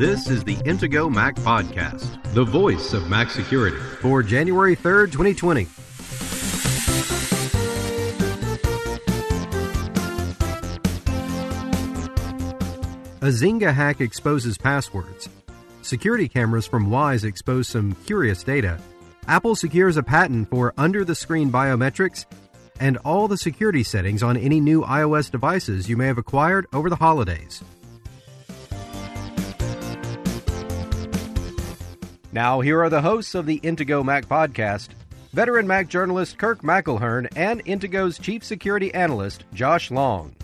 This is the Intego Mac Podcast, the voice of Mac security for January 3rd, 2020. A Zynga hack exposes passwords. Security cameras from Wyze expose some curious data. Apple secures a patent for under the screen biometrics and all the security settings on any new iOS devices you may have acquired over the holidays. Now, here are the hosts of the Intego Mac podcast veteran Mac journalist Kirk McElhearn and Intego's chief security analyst Josh Long.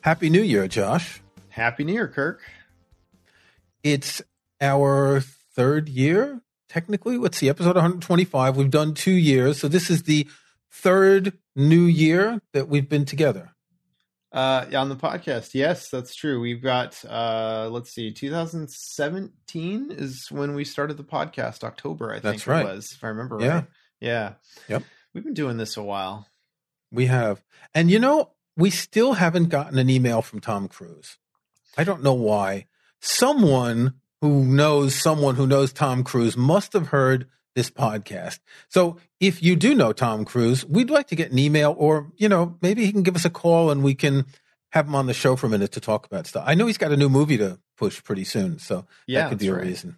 Happy New Year, Josh. Happy New Year, Kirk. It's our third year, technically. Let's see, episode 125. We've done two years. So this is the third new year that we've been together. Uh, on the podcast, yes, that's true. We've got, uh, let's see, 2017 is when we started the podcast. October, I That's think right. it was, if I remember Yeah. right. Yeah. Yep. We've been doing this a while. We have. And you know, we still haven't gotten an email from Tom Cruise. I don't know why. Someone who knows someone who knows Tom Cruise must have heard this podcast. So if you do know Tom Cruise, we'd like to get an email or, you know, maybe he can give us a call and we can have him on the show for a minute to talk about stuff. I know he's got a new movie to push pretty soon. So Yeah. that could be a right. reason.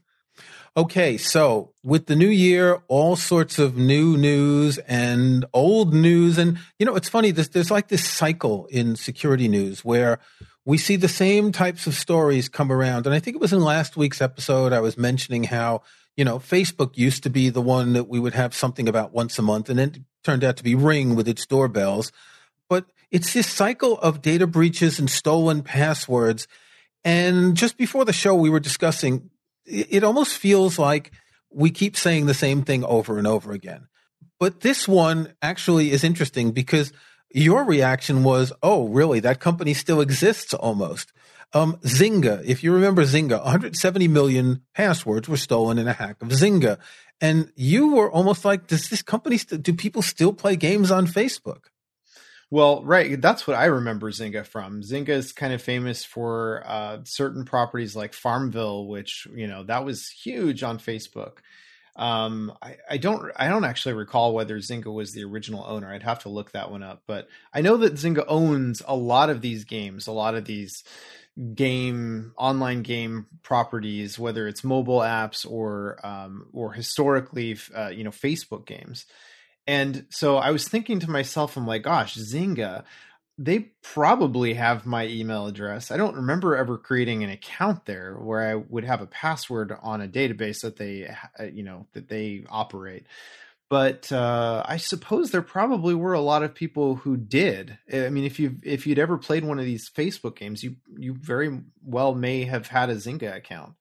Okay, so with the new year, all sorts of new news and old news, and you know, it's funny. There's there's like this cycle in security news where we see the same types of stories come around. And I think it was in last week's episode I was mentioning how you know Facebook used to be the one that we would have something about once a month, and it turned out to be Ring with its doorbells. But it's this cycle of data breaches and stolen passwords. And just before the show, we were discussing it almost feels like we keep saying the same thing over and over again. But this one actually is interesting because your reaction was, oh, really? That company still exists almost. Um, Zynga, if you remember Zynga, 170 million passwords were stolen in a hack of Zynga. And you were almost like, does this company, st- do people still play games on Facebook? Well, right. That's what I remember Zynga from. Zynga is kind of famous for uh, certain properties like Farmville, which you know that was huge on Facebook. Um, I, I don't, I don't actually recall whether Zynga was the original owner. I'd have to look that one up. But I know that Zynga owns a lot of these games, a lot of these game online game properties, whether it's mobile apps or um, or historically, uh, you know, Facebook games. And so I was thinking to myself, I'm like, gosh, Zynga, they probably have my email address. I don't remember ever creating an account there where I would have a password on a database that they, uh, you know, that they operate. But uh, I suppose there probably were a lot of people who did. I mean, if you if you'd ever played one of these Facebook games, you you very well may have had a Zynga account.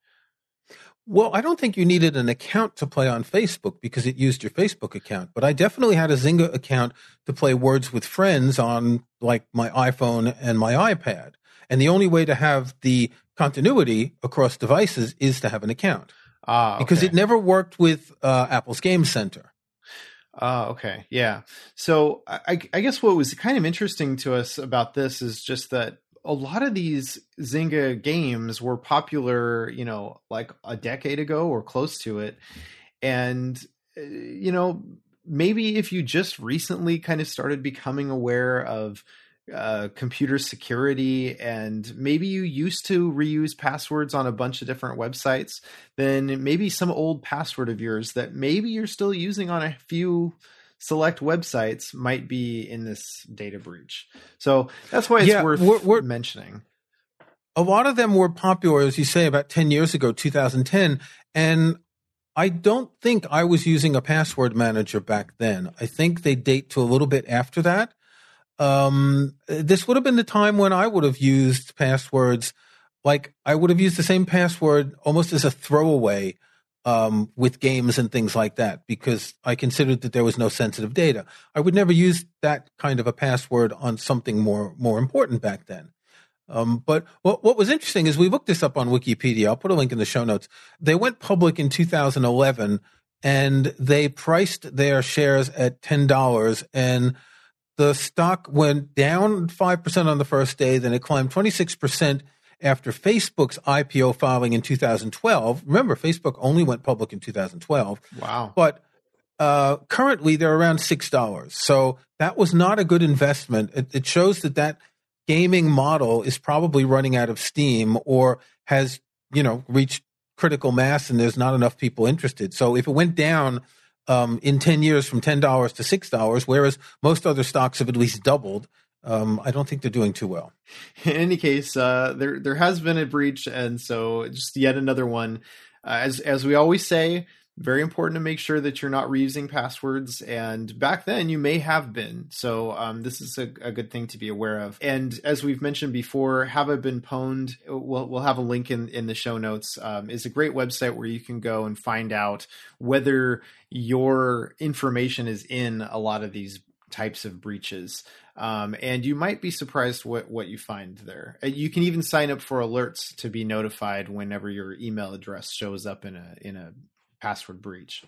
Well, I don't think you needed an account to play on Facebook because it used your Facebook account, but I definitely had a Zynga account to play Words with Friends on like my iPhone and my iPad. And the only way to have the continuity across devices is to have an account Ah, because it never worked with uh, Apple's Game Center. Oh, okay. Yeah. So I, I guess what was kind of interesting to us about this is just that a lot of these Zynga games were popular, you know, like a decade ago or close to it. And, uh, you know, maybe if you just recently kind of started becoming aware of uh, computer security and maybe you used to reuse passwords on a bunch of different websites, then maybe some old password of yours that maybe you're still using on a few select websites might be in this data breach. So that's why it's Yeah, worth we're- we're- mentioning. a lot of them were popular, as you say, about 10 years ago, 2010. And I don't think I was using a password manager back then. I think they date to a little bit after that. Um, this would have been the time when I would have used passwords. Like I would have used the same password almost as a throwaway um, with games and things like that because I considered that there was no sensitive data. I would never use that kind of a password on something more more important back then. Um, but what, what was interesting is we looked this up on Wikipedia. I'll put a link in the show notes. They went public in 2011 and they priced their shares at $10 and the stock went down 5% on the first day, then it climbed 26% after Facebook's IPO filing in 2012. Remember, Facebook only went public in 2012. Wow. But uh, currently, they're around $6. So that was not a good investment. It, it shows that that gaming model is probably running out of steam or has, you know, reached critical mass and there's not enough people interested. So if it went down um, in 10 years from $10 to $6, whereas most other stocks have at least doubled, um, I don't think they're doing too well. In any case, uh, there there has been a breach, and so just yet another one. Uh, as as we always say, very important to make sure that you're not reusing passwords and back then you may have been. So um, this is a, a, good thing to be aware of. And as we've mentioned before have i been pwned? We'll, we'll have a link in, in the show notes. Um, is a great website where you can go and find out whether your information is in a lot of these types of breaches. Um, and you might be surprised what, what you find there. Uh, you can even sign up for alerts to be notified whenever your email address shows up in a in a password breach.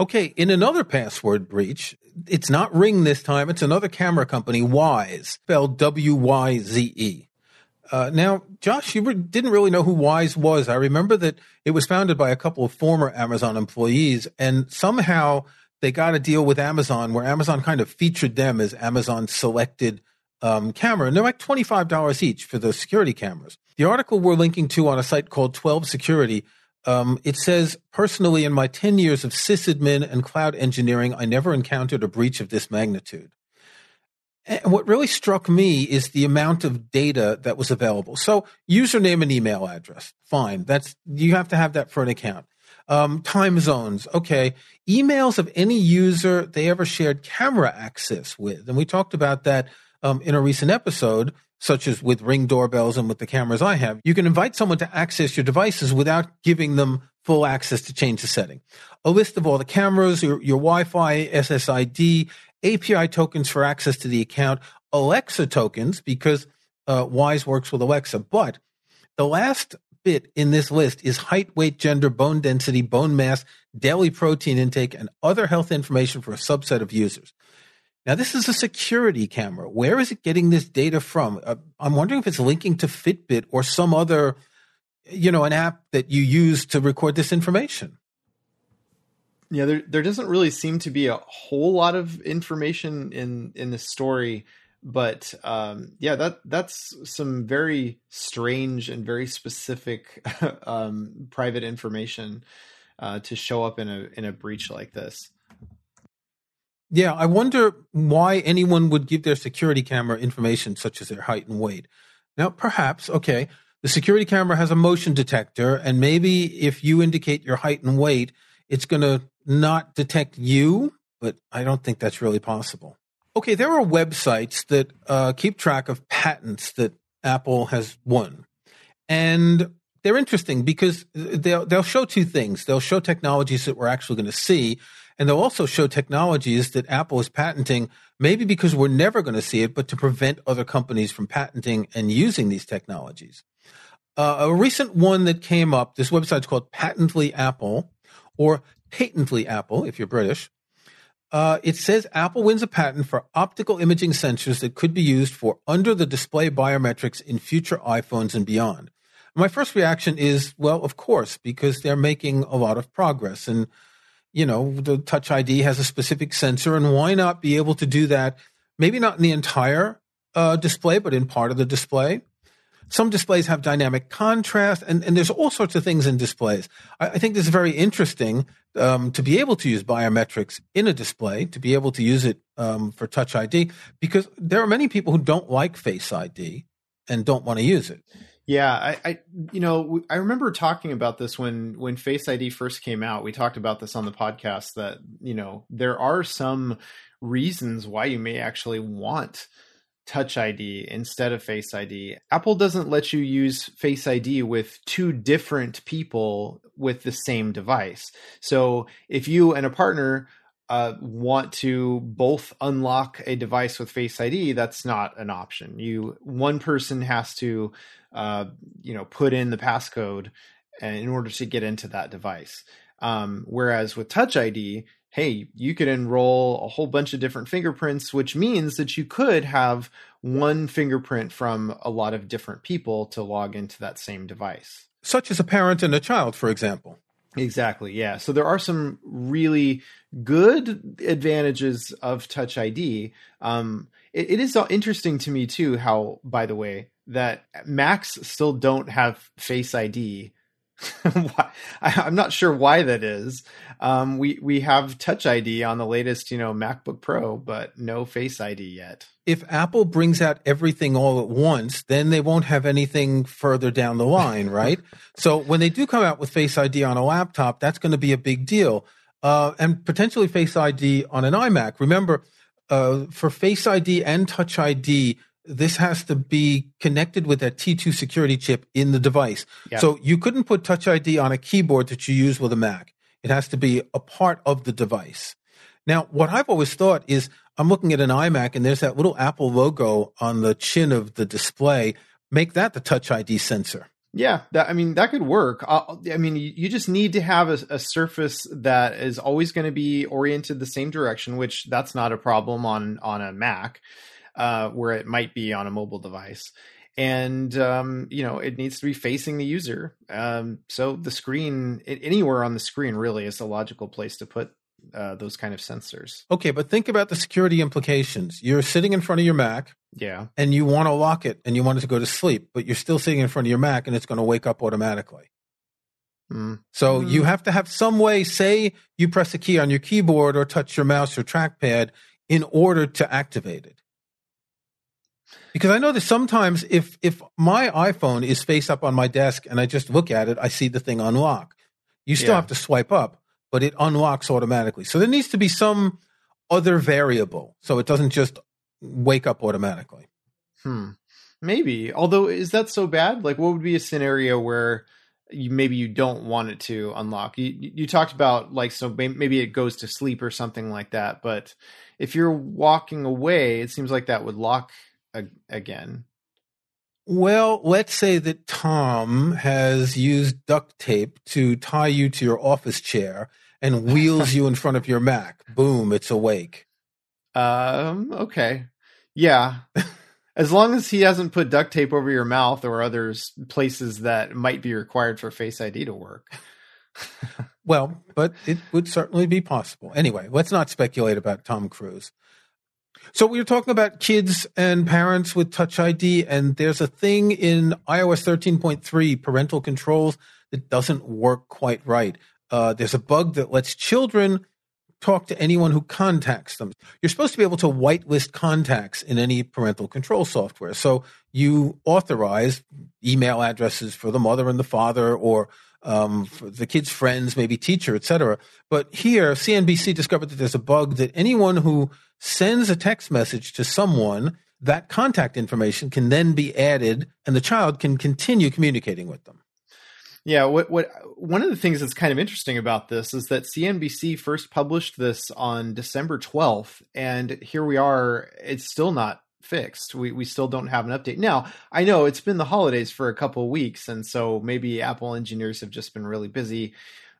Okay, in another password breach, it's not Ring this time, it's another camera company, Wyze, spelled W Y Z E. Uh, now, Josh, you re- didn't really know who Wyze was. I remember that it was founded by a couple of former Amazon employees, and somehow they got a deal with Amazon where Amazon kind of featured them as Amazon selected um, camera, and they're like $25 each for the security cameras. The article we're linking to on a site called 12 Security um, it says, personally, in my 10 years of sysadmin and cloud engineering, I never encountered a breach of this magnitude. And what really struck me is the amount of data that was available. So, username and email address, fine. That's you have to have that for an account. Um, time zones, okay. Emails of any user they ever shared camera access with, and we talked about that um, in a recent episode such as with ring doorbells and with the cameras I have, you can invite someone to access your devices without giving them full access to change the setting. A list of all the cameras, your, your Wi-Fi, SSID, API tokens for access to the account, Alexa tokens because uh, Wyze works with Alexa. But the last bit in this list is height, weight, gender, bone density, bone mass, daily protein intake, and other health information for a subset of users. Now, this is a security camera. Where is it getting this data from? Uh, I'm wondering if it's linking to Fitbit or some other, you know, an app that you use to record this information. Yeah, there there doesn't really seem to be a whole lot of information in in this story, but um, yeah, that that's some very strange and very specific um, private information uh, to show up in a in a breach like this. Yeah, I wonder why anyone would give their security camera information such as their height and weight. Now, perhaps, okay, the security camera has a motion detector, and maybe if you indicate your height and weight, it's going to not detect you, but I don't think that's really possible. Okay, there are websites that uh, keep track of patents that Apple has won. And they're interesting because they'll, they'll show two things. They'll show technologies that we're actually going to see, and they'll also show technologies that Apple is patenting, maybe because we're never going to see it, but to prevent other companies from patenting and using these technologies. Uh, a recent one that came up, this website's called Patently Apple or Patently Apple if you're British. Uh, it says Apple wins a patent for optical imaging sensors that could be used for under the display biometrics in future iPhones and beyond. My first reaction is, well, of course, because they're making a lot of progress. And you know, the Touch ID has a specific sensor, and why not be able to do that? Maybe not in the entire uh, display, but in part of the display. Some displays have dynamic contrast, and, and there's all sorts of things in displays. I, I think this is very interesting um, to be able to use biometrics in a display, to be able to use it um, for Touch ID, because there are many people who don't like Face ID and don't want to use it. Yeah, I, I, you know, I remember talking about this when when Face ID first came out. We talked about this on the podcast that you know there are some reasons why you may actually want Touch ID instead of Face ID. Apple doesn't let you use Face ID with two different people with the same device. So if you and a partner uh, want to both unlock a device with Face ID, that's not an option. You one person has to uh, you know, put in the passcode in order to get into that device. Um, whereas with Touch ID, hey, you could enroll a whole bunch of different fingerprints, which means that you could have one fingerprint from a lot of different people to log into that same device. Such as a parent and a child, for example. Exactly. Yeah. So there are some really good advantages of Touch ID. Um, it, it is interesting to me too how, by the way, that Macs still don't have Face ID. I'm not sure why that is. Um, we we have Touch ID on the latest, you know, MacBook Pro, but no Face ID yet. If Apple brings out everything all at once, then they won't have anything further down the line, right? so when they do come out with Face ID on a laptop, that's going to be a big deal, uh, and potentially Face ID on an iMac. Remember, uh, for Face ID and Touch ID, this has to be connected with that T2 security chip in the device. Yep. So you couldn't put Touch ID on a keyboard that you use with a Mac. It has to be a part of the device. Now, what I've always thought is I'm looking at an iMac and there's that little Apple logo on the chin of the display. Make that the Touch ID sensor. Yeah, that, I mean that could work. Uh, I mean, you, you, just need to have a, a surface that is always going to be oriented the same direction, which that's not a problem on on a Mac, uh, where it might be on a mobile device. And um, you know, it needs to be facing the user. Um, so the screen, anywhere on the screen, really is a logical place to put uh, those kind of sensors. Okay, but think about the security implications. You're sitting in front of your Mac. Yeah. And you want to lock it and you want it to go to sleep, but you're still sitting in front of your Mac and it's going to wake up automatically. Mm. So mm. you have to have some way, say you press a key on your keyboard or touch your mouse or trackpad in order to activate it. Because I know that sometimes if if my iPhone is face up on my desk and I just look at it, I see the thing unlock. You still yeah. have to swipe up but it unlocks automatically. So there needs to be some other variable so it doesn't just wake up automatically. Hmm. Maybe. Although is that so bad? Like what would be a scenario where you maybe you don't want it to unlock? You you talked about like so maybe it goes to sleep or something like that, but if you're walking away, it seems like that would lock again. Well, let's say that Tom has used duct tape to tie you to your office chair and wheels you in front of your Mac. Boom, it's awake. Um, okay. Yeah. as long as he hasn't put duct tape over your mouth or other places that might be required for Face ID to work. well, but it would certainly be possible. Anyway, let's not speculate about Tom Cruise. So we were talking about kids and parents with Touch ID, and there's a thing in iOS 13.3 parental controls that doesn't work quite right. Uh, there's a bug that lets children talk to anyone who contacts them. You're supposed to be able to whitelist contacts in any parental control software. So you authorize email addresses for the mother and the father, or um, the kid's friends, maybe teacher, etc. But here, CNBC discovered that there's a bug that anyone who sends a text message to someone, that contact information can then be added and the child can continue communicating with them. Yeah, what what one of the things that's kind of interesting about this is that CNBC first published this on December 12th and here we are it's still not fixed. We we still don't have an update. Now, I know it's been the holidays for a couple weeks and so maybe Apple engineers have just been really busy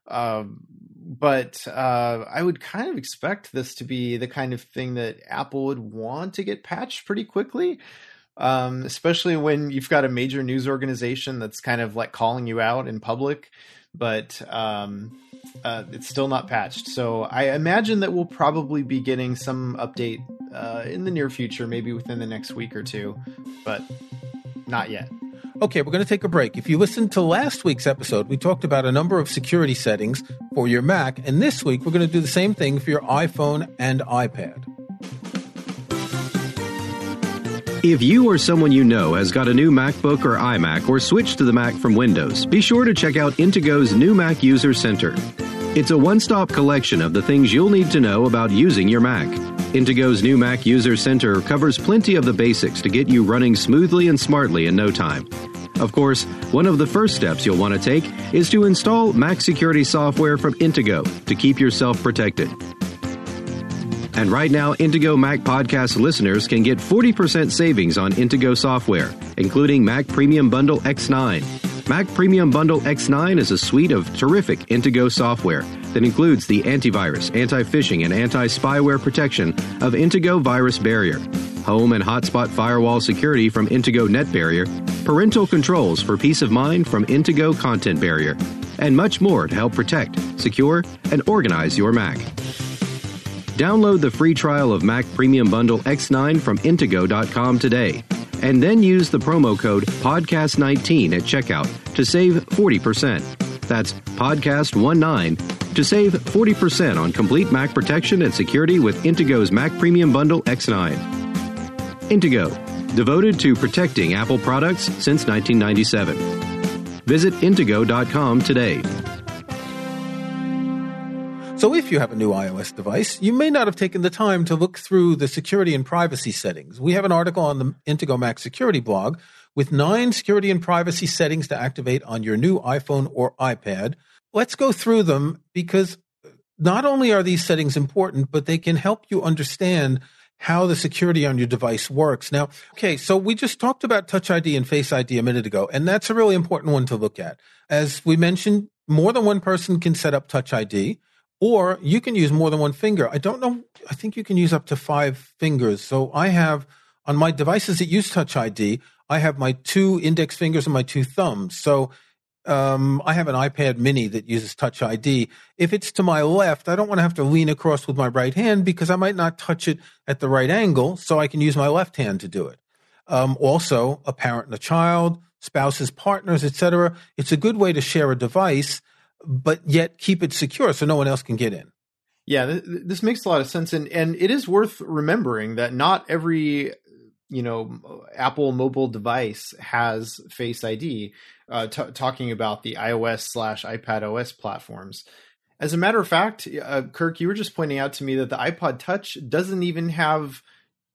um, but uh, I would kind of expect this to be the kind of thing that Apple would want to get patched pretty quickly, um, especially when you've got a major news organization that's kind of like calling you out in public, but um, uh, it's still not patched. So I imagine that we'll probably be getting some update uh, in the near future, maybe within the next week or two, but not yet. Okay, we're going to take a break. If you listened to last week's episode, we talked about a number of security settings for your Mac, and this week we're going to do the same thing for your iPhone and iPad. If you or someone you know has got a new MacBook or iMac or switched to the Mac from Windows, be sure to check out Intego's new Mac User Center. It's a one stop collection of the things you'll need to know about using your Mac. Intego's new Mac User Center covers plenty of the basics to get you running smoothly and smartly in no time. Of course, one of the first steps you'll want to take is to install Mac security software from Intego to keep yourself protected. And right now, Intego Mac Podcast listeners can get 40% savings on Intego software, including Mac Premium Bundle X9. Mac Premium Bundle X9 is a suite of terrific Intego software that includes the antivirus, anti phishing, and anti spyware protection of Intego Virus Barrier, home and hotspot firewall security from Intego Net Barrier, parental controls for peace of mind from Intego Content Barrier, and much more to help protect, secure, and organize your Mac. Download the free trial of Mac Premium Bundle X9 from Intego.com today and then use the promo code PODCAST19 at checkout to save 40%. That's PODCAST19 to save 40% on complete Mac protection and security with Intego's Mac Premium Bundle X9. Intego, devoted to protecting Apple products since 1997. Visit Intego.com today. So, if you have a new iOS device, you may not have taken the time to look through the security and privacy settings. We have an article on the Intego Mac security blog with nine security and privacy settings to activate on your new iPhone or iPad. Let's go through them because not only are these settings important, but they can help you understand how the security on your device works. Now, okay, so we just talked about Touch ID and Face ID a minute ago, and that's a really important one to look at. As we mentioned, more than one person can set up Touch ID or you can use more than one finger. I don't know. I think you can use up to five fingers. So I have on my devices that use Touch ID, I have my two index fingers and my two thumbs. So um, I have an iPad mini that uses Touch ID. If it's to my left, I don't want to have to lean across with my right hand because I might not touch it at the right angle. So I can use my left hand to do it. Um, also, a parent and a child, spouses, partners, etc. It's a good way to share a device but yet keep it secure so no one else can get in. Yeah, th- this makes a lot of sense, and and it is worth remembering that not every you know Apple mobile device has Face ID. Uh, t- talking about the iOS slash iPad OS platforms. As a matter of fact, uh, Kirk, you were just pointing out to me that the iPod Touch doesn't even have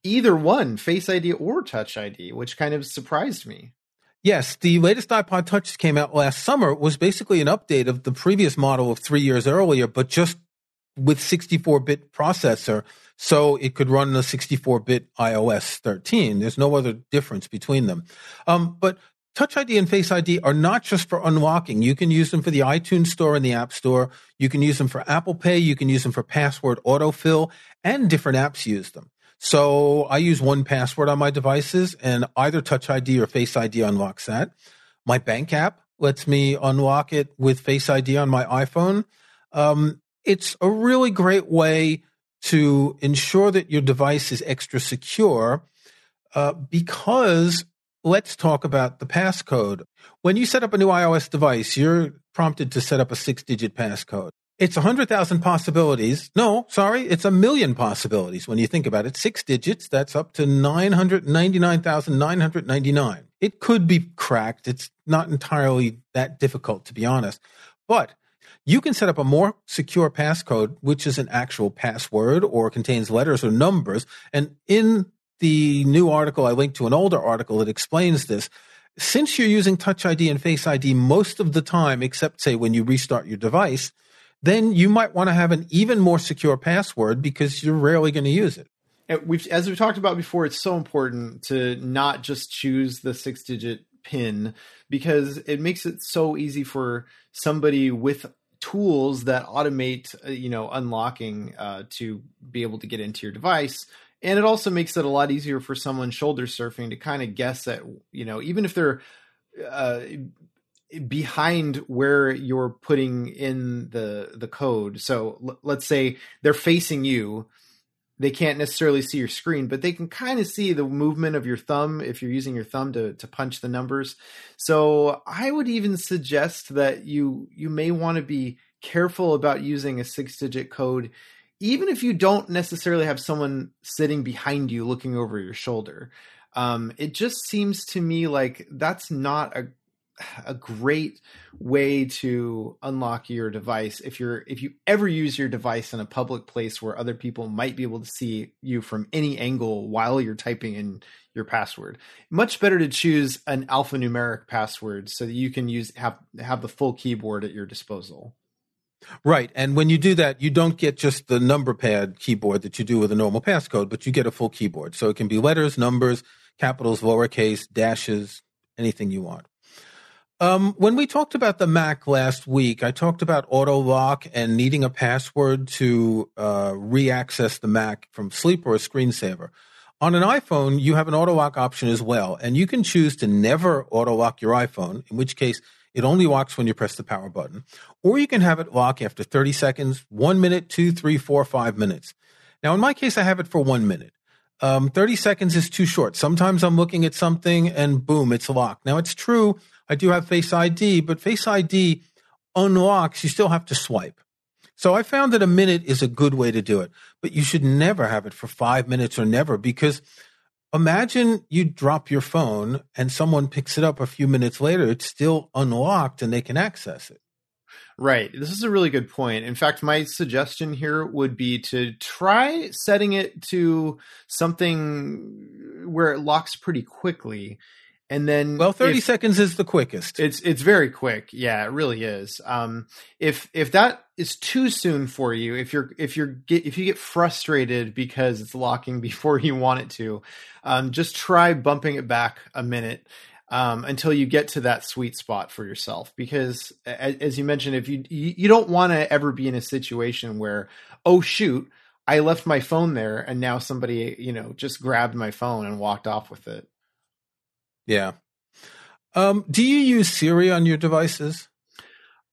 either one Face ID or Touch ID, which kind of surprised me. Yes, the latest iPod Touch came out last summer was basically an update of the previous model of three years earlier, but just with 64-bit processor, so it could run the 64-bit iOS 13. There's no other difference between them. Um, but Touch ID and Face ID are not just for unlocking. You can use them for the iTunes Store and the App Store. You can use them for Apple Pay. You can use them for password autofill, and different apps use them. So I use 1Password on my devices, and either Touch ID or Face ID unlocks that. My bank app lets me unlock it with Face ID on my iPhone. Um, it's a really great way to ensure that your device is extra secure uh, because let's talk about the passcode. When you set up a new iOS device, you're prompted to set up a six digit passcode. It's 100,000 possibilities. No, sorry, it's a million possibilities when you think about it. Six digits, that's up to 999,999. It could be cracked. It's not entirely that difficult, to be honest. But you can set up a more secure passcode, which is an actual password or contains letters or numbers. And in the new article, I linked to an older article that explains this. Since you're using Touch ID and Face ID most of the time, except say when you restart your device, then you might want to have an even more secure password because you're rarely going to use it. We've, as we talked about before, it's so important to not just choose the six digit pin because it makes it so easy for somebody with tools that automate, uh, you know, unlocking uh, to be able to get into your device. And it also makes it a lot easier for someone shoulder surfing to kind of guess at, you know, even if they're uh, behind where you're putting in the the code. So l- let's say they're facing you, they can't necessarily see your screen, but they can kind of see the movement of your thumb if you're using your thumb to to punch the numbers. So I would even suggest that you you may want to be careful about using a six digit code even if you don't necessarily have someone sitting behind you looking over your shoulder. Um, it just seems to me like that's not a a great way to unlock your device if you're if you ever use your device in a public place where other people might be able to see you from any angle while you're typing in your password much better to choose an alphanumeric password so that you can use have have the full keyboard at your disposal Right. And when you do that, you don't get just the number pad keyboard that you do with a normal passcode, but you get a full keyboard. So it can be letters, numbers, capitals, lowercase, dashes, anything you want. Um, when we talked about the Mac last week, I talked about auto lock and needing a password to uh, re-access the Mac from sleep or a screensaver. On an iPhone, you have an auto lock option as well, and you can choose to never auto lock your iPhone, in which case it only locks when you press the power button, or you can have it lock after 30 seconds, one minute, two, three, four, five minutes. Now, in my case, I have it for one minute. Um, 30 seconds is too short. Sometimes I'm looking at something and boom, it's locked. Now, it's true, I do have Face ID, but Face ID unlocks, you still have to swipe. So I found that a minute is a good way to do it, but you should never have it for five minutes or never because imagine you drop your phone and someone picks it up a few minutes later. It's still unlocked and they can access it. Right. This is a really good point. In fact, my suggestion here would be to try setting it to something where it locks pretty quickly and then well 30 if, seconds is the quickest. It's it's very quick. Yeah it really is. Um if if that is too soon for you if you're if you're get if you get frustrated because it's locking before you want it to um just try bumping it back a minute um, until you get to that sweet spot for yourself. Because as, as you mentioned if you you, you don't want to ever be in a situation where oh shoot I left my phone there and now somebody, you know, just grabbed my phone and walked off with it. Yeah. Um, do you use Siri on your devices?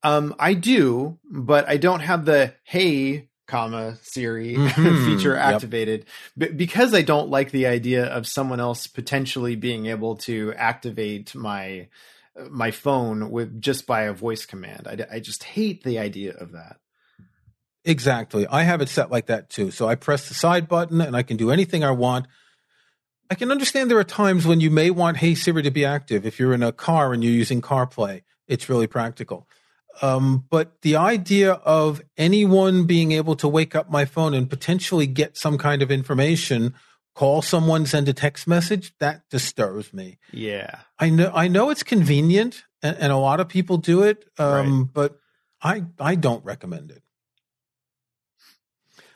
Um, I do, but I don't have the hey, comma Siri mm-hmm. feature activated yep. because I don't like the idea of someone else potentially being able to activate my my phone with just by a voice command. I, I just hate the idea of that. Exactly. I have it set like that too. So I press the side button and I can do anything I want I can understand there are times when you may want Hey Siri to be active. If you're in a car and you're using CarPlay, it's really practical. Um, but the idea of anyone being able to wake up my phone and potentially get some kind of information, call someone, send a text message, that disturbs me. Yeah, I know. I know it's convenient, and, and a lot of people do it, um, right. but I I don't recommend it.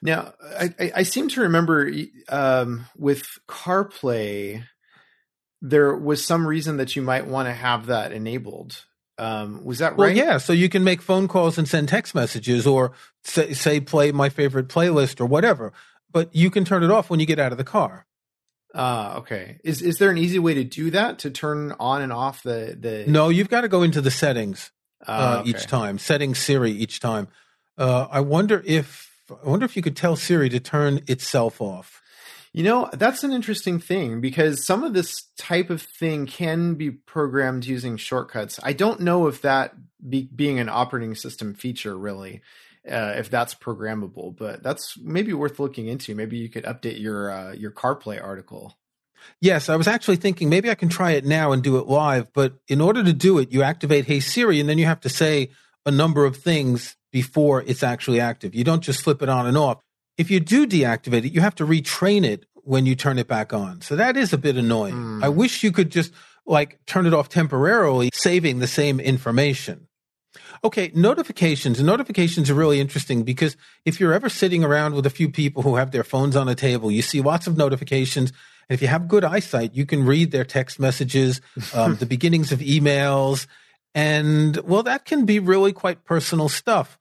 Now, I, I seem to remember um, with CarPlay, there was some reason that you might want to have that enabled. Um, was that right? Well, yeah. So you can make phone calls and send text messages, or say, say play my favorite playlist or whatever. But you can turn it off when you get out of the car. Ah, uh, okay. Is is there an easy way to do that to turn on and off the the? No, you've got to go into the settings uh, uh, okay. each time, setting Siri each time. Uh, I wonder if I wonder if you could tell Siri to turn itself off. You know, that's an interesting thing because some of this type of thing can be programmed using shortcuts. I don't know if that be, being an operating system feature really, uh, if that's programmable, but that's maybe worth looking into. Maybe you could update your uh, your CarPlay article. Yes, I was actually thinking maybe I can try it now and do it live, but in order to do it, you activate Hey Siri and then you have to say a number of things before it's actually active. You don't just flip it on and off. If you do deactivate it, you have to retrain it when you turn it back on. So that is a bit annoying. Mm. I wish you could just like turn it off temporarily, saving the same information. Okay, notifications. Notifications are really interesting because if you're ever sitting around with a few people who have their phones on a table, you see lots of notifications. And if you have good eyesight, you can read their text messages, um, the beginnings of emails, and well, that can be really quite personal stuff.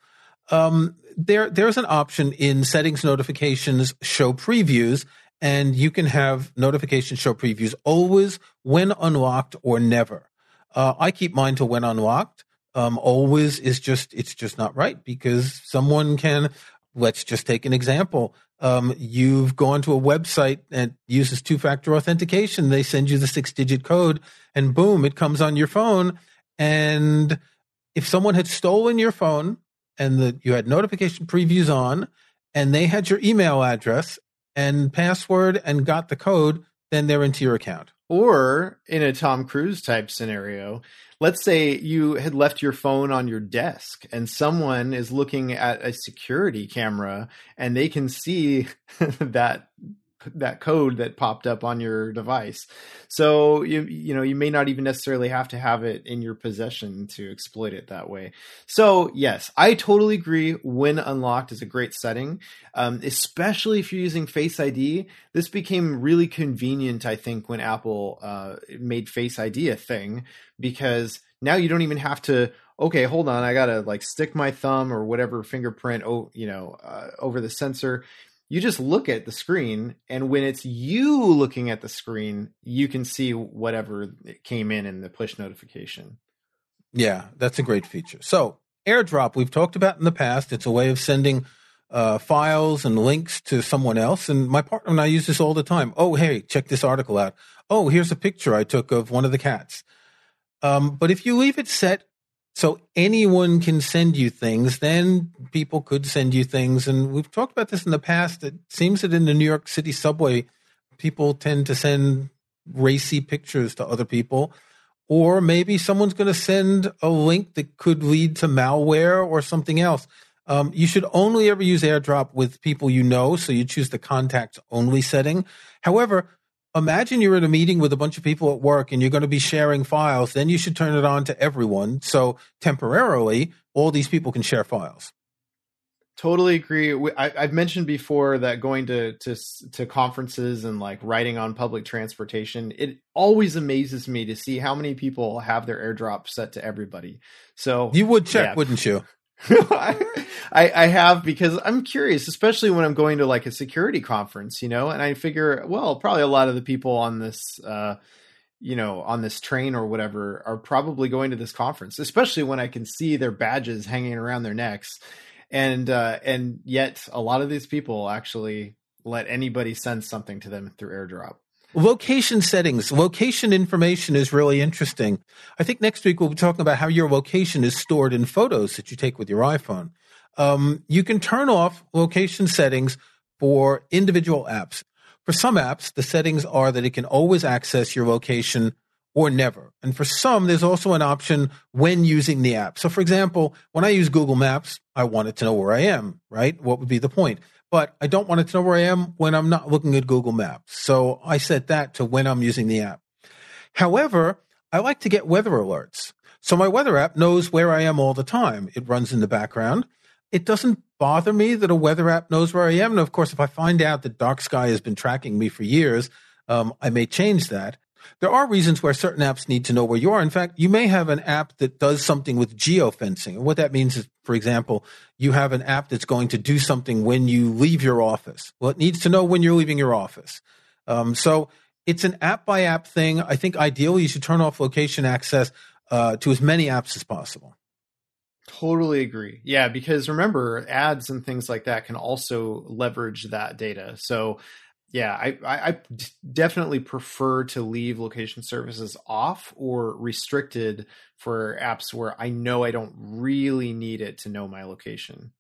Um, there, there's an option in settings notifications show previews, and you can have notifications show previews always when unlocked or never. Uh, I keep mine to when unlocked. Um, always is just, it's just not right because someone can, let's just take an example. Um, you've gone to a website that uses two factor authentication. They send you the six digit code and boom, it comes on your phone and if someone had stolen your phone and the, you had notification previews on and they had your email address and password and got the code, then they're into your account. Or in a Tom Cruise type scenario, let's say you had left your phone on your desk and someone is looking at a security camera and they can see that that code that popped up on your device. So you you know you may not even necessarily have to have it in your possession to exploit it that way. So yes, I totally agree. When unlocked is a great setting, um, especially if you're using Face ID. This became really convenient, I think, when Apple uh, made Face ID a thing because now you don't even have to okay hold on i gotta like stick my thumb or whatever fingerprint oh you know uh, over the sensor you just look at the screen and when it's you looking at the screen you can see whatever came in in the push notification. Yeah that's a great feature. So airdrop we've talked about in the past. It's a way of sending uh, files and links to someone else and my partner and i use this all the time. Oh hey check this article out. Oh here's a picture i took of one of the cats. Um, but if you leave it set so anyone can send you things, then people could send you things. And we've talked about this in the past. It seems that in the New York City subway, people tend to send racy pictures to other people. Or maybe someone's going to send a link that could lead to malware or something else. Um, you should only ever use AirDrop with people you know. So you choose the contacts only setting. However, imagine you're in a meeting with a bunch of people at work and you're going to be sharing files, then you should turn it on to everyone. So temporarily, all these people can share files. Totally agree. I, have mentioned before that going to, to to conferences and like riding on public transportation, it always amazes me to see how many people have their airdrop set to everybody. So you would check, yeah. wouldn't you? I, I have because I'm curious, especially when I'm going to like a security conference, you know, and I figure, well, probably a lot of the people on this, uh, you know, on this train or whatever are probably going to this conference, especially when I can see their badges hanging around their necks. And, uh, and yet a lot of these people actually let anybody send something to them through airdrop. Location settings, location information is really interesting. I think next week we'll be talking about how your location is stored in photos that you take with your iPhone. Um, you can turn off location settings for individual apps. For some apps, the settings are that it can always access your location or never. And for some, there's also an option when using the app. So, for example, when I use Google Maps, I want it to know where I am, right? What would be the point? But I don't want it to know where I am when I'm not looking at Google Maps. So I set that to when I'm using the app. However, I like to get weather alerts. So my weather app knows where I am all the time. It runs in the background. It doesn't bother me that a weather app knows where I am. And of course, if I find out that Dark Sky has been tracking me for years, um, I may change that. There are reasons where certain apps need to know where you are. In fact, you may have an app that does something with geofencing. And what that means is, for example, you have an app that's going to do something when you leave your office. Well, it needs to know when you're leaving your office. Um, so it's an app by app thing. I think ideally you should turn off location access uh, to as many apps as possible. Totally agree. Yeah, because remember, ads and things like that can also leverage that data. So yeah, I, I definitely prefer to leave location services off or restricted for apps where I know I don't really need it to know my location.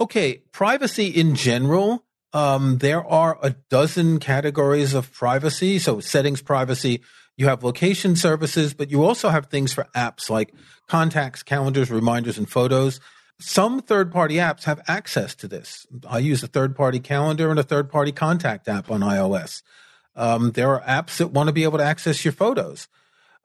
Okay, privacy in general. Um, there are a dozen categories of privacy. So settings privacy, you have location services, but you also have things for apps like contacts, calendars, reminders, and photos. Some third party apps have access to this. I use a third party calendar and a third party contact app on iOS. Um, there are apps that want to be able to access your photos.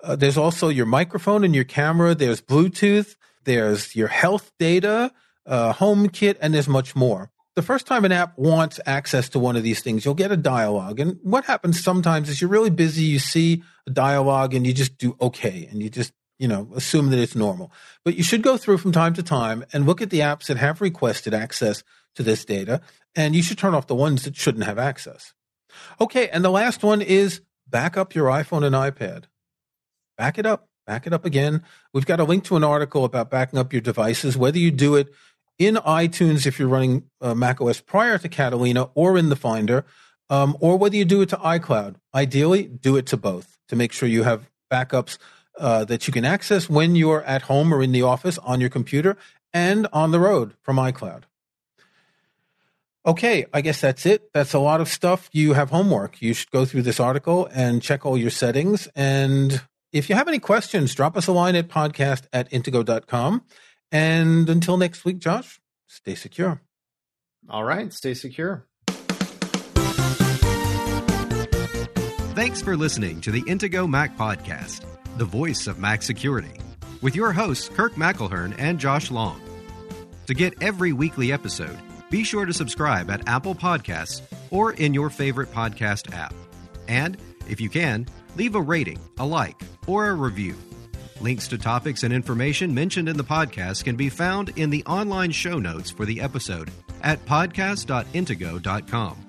Uh, there's also your microphone and your camera. There's Bluetooth. There's your health data, uh, HomeKit, and there's much more. The first time an app wants access to one of these things, you'll get a dialogue. And what happens sometimes is you're really busy, you see a dialogue, and you just do okay, and you just you know, assume that it's normal. But you should go through from time to time and look at the apps that have requested access to this data, and you should turn off the ones that shouldn't have access. Okay, and the last one is back up your iPhone and iPad. Back it up, back it up again. We've got a link to an article about backing up your devices, whether you do it in iTunes if you're running uh, macOS prior to Catalina or in the Finder, um, or whether you do it to iCloud. Ideally, do it to both to make sure you have backups uh, that you can access when you're at home or in the office on your computer and on the road from iCloud. Okay, I guess that's it. That's a lot of stuff. You have homework. You should go through this article and check all your settings. And if you have any questions, drop us a line at podcast at intego.com. And until next week, Josh, stay secure. All right, stay secure. Thanks for listening to the Intego Mac Podcast the voice of Mac Security, with your hosts Kirk McElhearn and Josh Long. To get every weekly episode, be sure to subscribe at Apple Podcasts or in your favorite podcast app. And if you can, leave a rating, a like, or a review. Links to topics and information mentioned in the podcast can be found in the online show notes for the episode at podcast.intego.com.